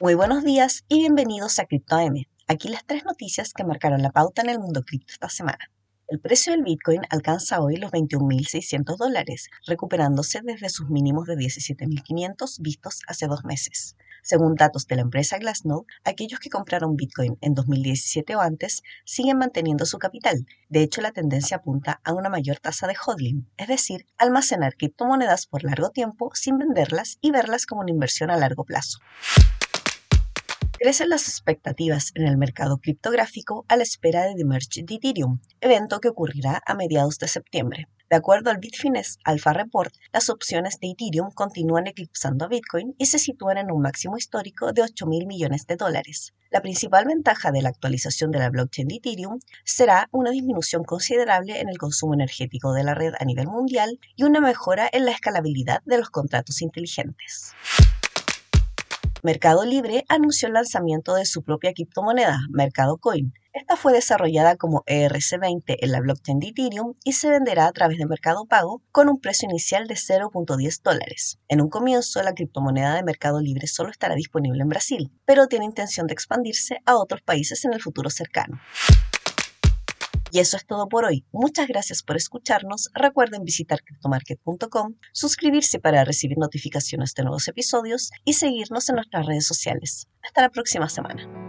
Muy buenos días y bienvenidos a CryptoM. Aquí las tres noticias que marcaron la pauta en el mundo cripto esta semana. El precio del Bitcoin alcanza hoy los 21.600 dólares, recuperándose desde sus mínimos de 17.500 vistos hace dos meses. Según datos de la empresa Glassnode, aquellos que compraron Bitcoin en 2017 o antes siguen manteniendo su capital. De hecho, la tendencia apunta a una mayor tasa de hodling, es decir, almacenar criptomonedas por largo tiempo sin venderlas y verlas como una inversión a largo plazo. Crecen las expectativas en el mercado criptográfico a la espera de The Merge de Ethereum, evento que ocurrirá a mediados de septiembre. De acuerdo al Bitfinex Alpha Report, las opciones de Ethereum continúan eclipsando a Bitcoin y se sitúan en un máximo histórico de 8 mil millones de dólares. La principal ventaja de la actualización de la blockchain de Ethereum será una disminución considerable en el consumo energético de la red a nivel mundial y una mejora en la escalabilidad de los contratos inteligentes. Mercado Libre anunció el lanzamiento de su propia criptomoneda, Mercado Coin. Esta fue desarrollada como ERC20 en la blockchain de Ethereum y se venderá a través de Mercado Pago con un precio inicial de 0.10 dólares. En un comienzo, la criptomoneda de Mercado Libre solo estará disponible en Brasil, pero tiene intención de expandirse a otros países en el futuro cercano. Y eso es todo por hoy. Muchas gracias por escucharnos. Recuerden visitar cryptomarket.com, suscribirse para recibir notificaciones de nuevos episodios y seguirnos en nuestras redes sociales. Hasta la próxima semana.